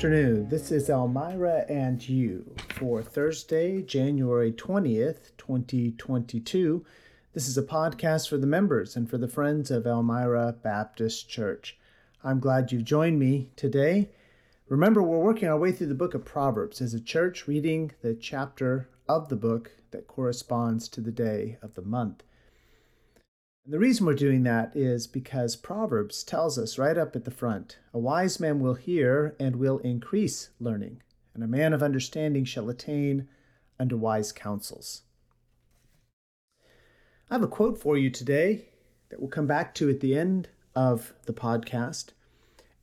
afternoon. This is Elmira and you for Thursday, January 20th, 2022. This is a podcast for the members and for the friends of Elmira Baptist Church. I'm glad you've joined me today. Remember, we're working our way through the book of Proverbs as a church, reading the chapter of the book that corresponds to the day of the month. And the reason we're doing that is because Proverbs tells us right up at the front a wise man will hear and will increase learning, and a man of understanding shall attain unto wise counsels. I have a quote for you today that we'll come back to at the end of the podcast.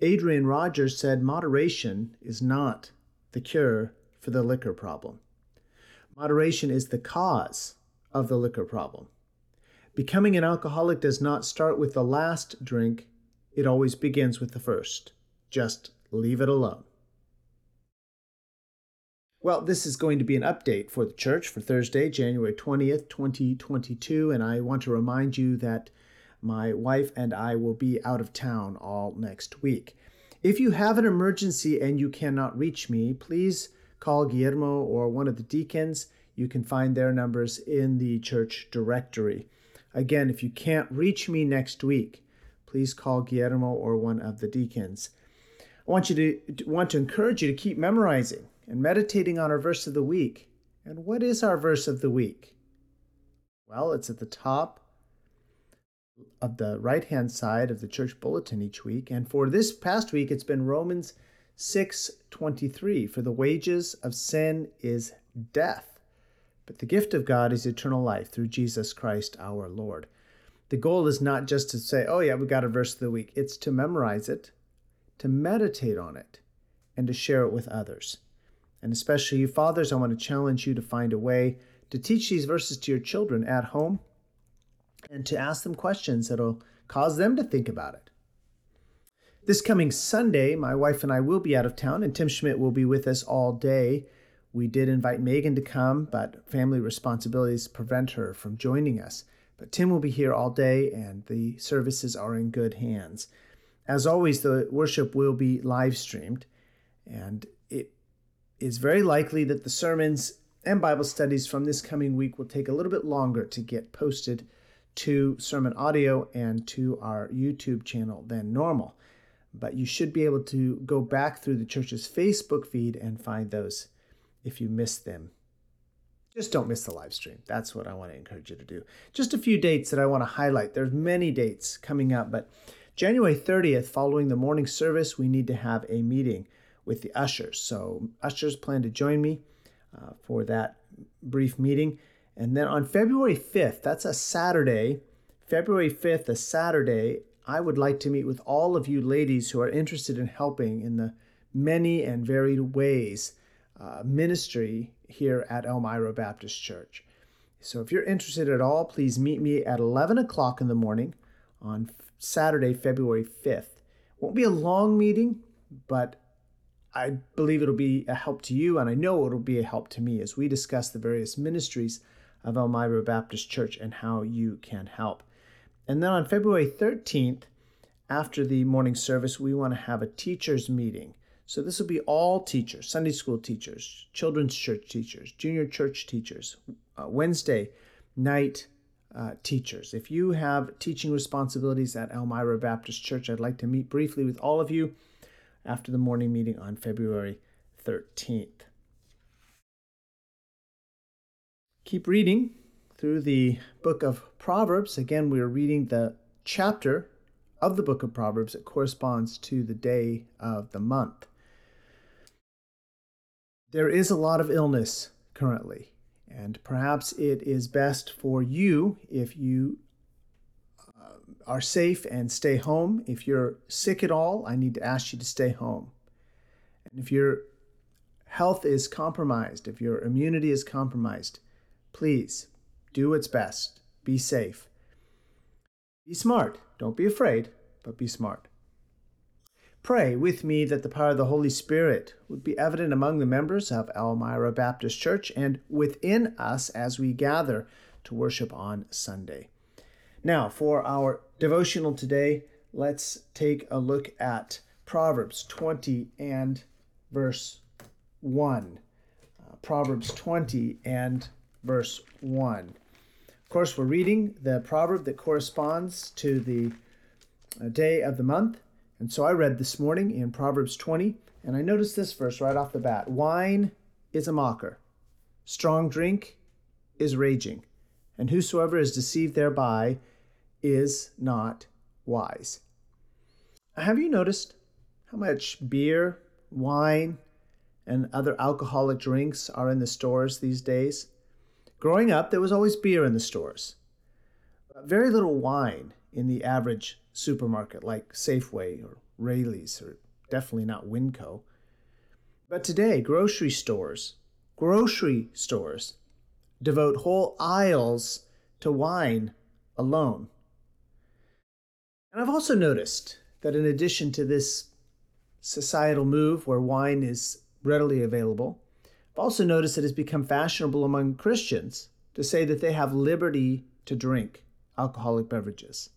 Adrian Rogers said, Moderation is not the cure for the liquor problem. Moderation is the cause of the liquor problem. Becoming an alcoholic does not start with the last drink, it always begins with the first. Just leave it alone. Well, this is going to be an update for the church for Thursday, January 20th, 2022, and I want to remind you that my wife and I will be out of town all next week. If you have an emergency and you cannot reach me, please call Guillermo or one of the deacons. You can find their numbers in the church directory. Again, if you can't reach me next week, please call Guillermo or one of the deacons. I want you to want to encourage you to keep memorizing and meditating on our verse of the week. And what is our verse of the week? Well, it's at the top of the right-hand side of the church bulletin each week, and for this past week it's been Romans 6:23, for the wages of sin is death but the gift of God is eternal life through Jesus Christ our Lord. The goal is not just to say, oh, yeah, we got a verse of the week. It's to memorize it, to meditate on it, and to share it with others. And especially you fathers, I want to challenge you to find a way to teach these verses to your children at home and to ask them questions that'll cause them to think about it. This coming Sunday, my wife and I will be out of town, and Tim Schmidt will be with us all day we did invite Megan to come, but family responsibilities prevent her from joining us. But Tim will be here all day, and the services are in good hands. As always, the worship will be live streamed, and it is very likely that the sermons and Bible studies from this coming week will take a little bit longer to get posted to sermon audio and to our YouTube channel than normal. But you should be able to go back through the church's Facebook feed and find those if you miss them. Just don't miss the live stream. That's what I want to encourage you to do. Just a few dates that I want to highlight. There's many dates coming up, but January 30th, following the morning service, we need to have a meeting with the ushers. So, ushers plan to join me uh, for that brief meeting. And then on February 5th, that's a Saturday, February 5th, a Saturday, I would like to meet with all of you ladies who are interested in helping in the many and varied ways uh, ministry here at Elmira Baptist Church. So if you're interested at all, please meet me at 11 o'clock in the morning on Saturday, February 5th. Won't be a long meeting, but I believe it'll be a help to you, and I know it'll be a help to me as we discuss the various ministries of Elmira Baptist Church and how you can help. And then on February 13th, after the morning service, we want to have a teachers' meeting. So this will be all teachers, Sunday school teachers, children's church teachers, junior church teachers, uh, Wednesday night uh, teachers. If you have teaching responsibilities at Elmira Baptist Church, I'd like to meet briefly with all of you after the morning meeting on February 13th. Keep reading through the book of Proverbs. Again, we are reading the chapter of the book of Proverbs that corresponds to the day of the month. There is a lot of illness currently, and perhaps it is best for you if you uh, are safe and stay home. If you're sick at all, I need to ask you to stay home. And if your health is compromised, if your immunity is compromised, please do what's best. Be safe. Be smart. Don't be afraid, but be smart. Pray with me that the power of the Holy Spirit would be evident among the members of Elmira Baptist Church and within us as we gather to worship on Sunday. Now, for our devotional today, let's take a look at Proverbs 20 and verse 1. Uh, Proverbs 20 and verse 1. Of course, we're reading the proverb that corresponds to the uh, day of the month. And so I read this morning in Proverbs 20, and I noticed this verse right off the bat Wine is a mocker, strong drink is raging, and whosoever is deceived thereby is not wise. Have you noticed how much beer, wine, and other alcoholic drinks are in the stores these days? Growing up, there was always beer in the stores, very little wine in the average supermarket like Safeway or Raley's or definitely not Winco. But today, grocery stores, grocery stores devote whole aisles to wine alone. And I've also noticed that in addition to this societal move where wine is readily available, I've also noticed it has become fashionable among Christians to say that they have liberty to drink alcoholic beverages.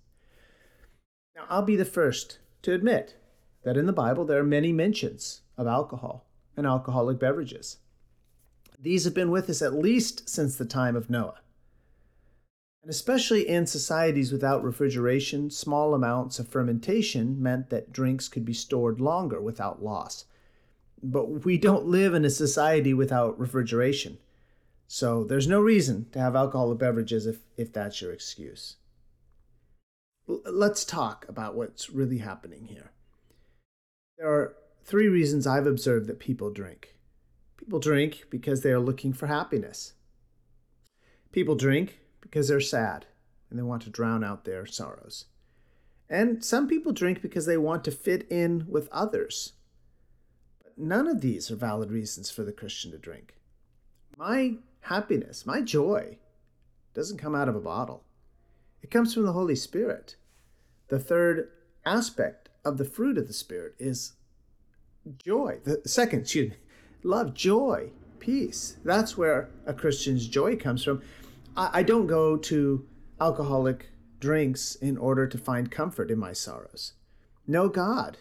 Now, I'll be the first to admit that in the Bible there are many mentions of alcohol and alcoholic beverages. These have been with us at least since the time of Noah. And especially in societies without refrigeration, small amounts of fermentation meant that drinks could be stored longer without loss. But we don't live in a society without refrigeration. So there's no reason to have alcoholic beverages if, if that's your excuse. Let's talk about what's really happening here. There are three reasons I've observed that people drink. People drink because they are looking for happiness. People drink because they're sad and they want to drown out their sorrows. And some people drink because they want to fit in with others. None of these are valid reasons for the Christian to drink. My happiness, my joy, doesn't come out of a bottle, it comes from the Holy Spirit. The third aspect of the fruit of the Spirit is joy. The second, excuse me, love, joy, peace. That's where a Christian's joy comes from. I, I don't go to alcoholic drinks in order to find comfort in my sorrows. No, God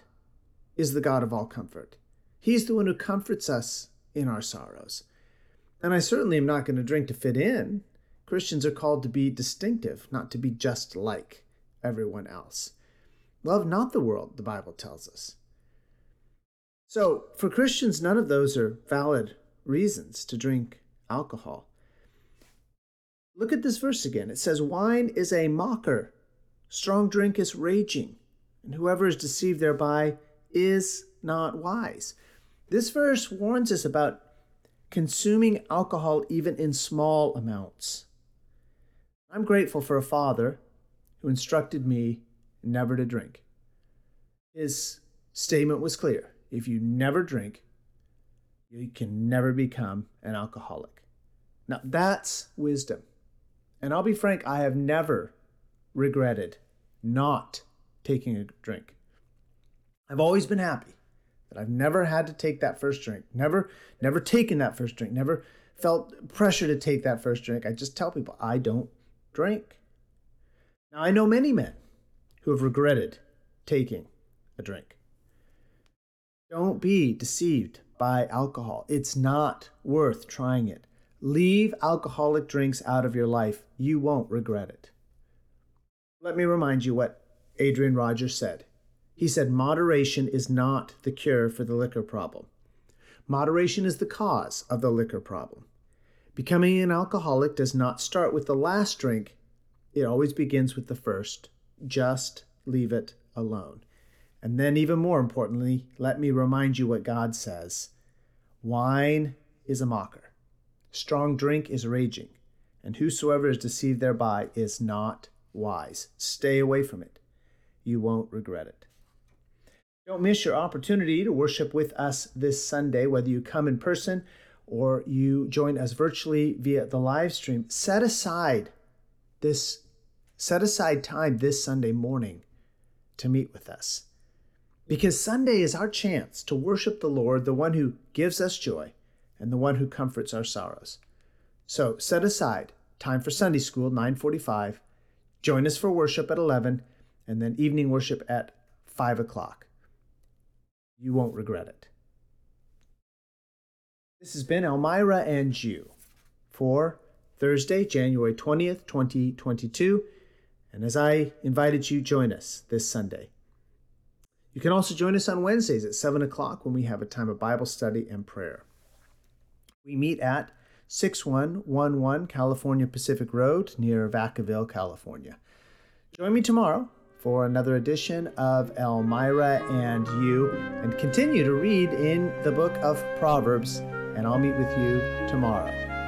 is the God of all comfort. He's the one who comforts us in our sorrows. And I certainly am not going to drink to fit in. Christians are called to be distinctive, not to be just like everyone else. Love not the world, the Bible tells us. So, for Christians, none of those are valid reasons to drink alcohol. Look at this verse again. It says, Wine is a mocker, strong drink is raging, and whoever is deceived thereby is not wise. This verse warns us about consuming alcohol even in small amounts. I'm grateful for a father who instructed me never to drink. His statement was clear if you never drink, you can never become an alcoholic. Now, that's wisdom. And I'll be frank, I have never regretted not taking a drink. I've always been happy that I've never had to take that first drink. Never never taken that first drink. Never felt pressure to take that first drink. I just tell people I don't drink. Now I know many men who have regretted taking a drink. Don't be deceived by alcohol. It's not worth trying it. Leave alcoholic drinks out of your life. You won't regret it. Let me remind you what Adrian Rogers said. He said, Moderation is not the cure for the liquor problem. Moderation is the cause of the liquor problem. Becoming an alcoholic does not start with the last drink, it always begins with the first. Just leave it alone. And then, even more importantly, let me remind you what God says wine is a mocker, strong drink is raging, and whosoever is deceived thereby is not wise. Stay away from it. You won't regret it. Don't miss your opportunity to worship with us this Sunday, whether you come in person or you join us virtually via the live stream. Set aside this set aside time this Sunday morning to meet with us. Because Sunday is our chance to worship the Lord, the one who gives us joy and the one who comforts our sorrows. So set aside time for Sunday school, 945. Join us for worship at 11, and then evening worship at 5 o'clock. You won't regret it. This has been Elmira and you for Thursday, January 20th, 2022. And as I invited you, join us this Sunday. You can also join us on Wednesdays at 7 o'clock when we have a time of Bible study and prayer. We meet at 6111 California Pacific Road near Vacaville, California. Join me tomorrow for another edition of Elmira and You and continue to read in the book of Proverbs, and I'll meet with you tomorrow.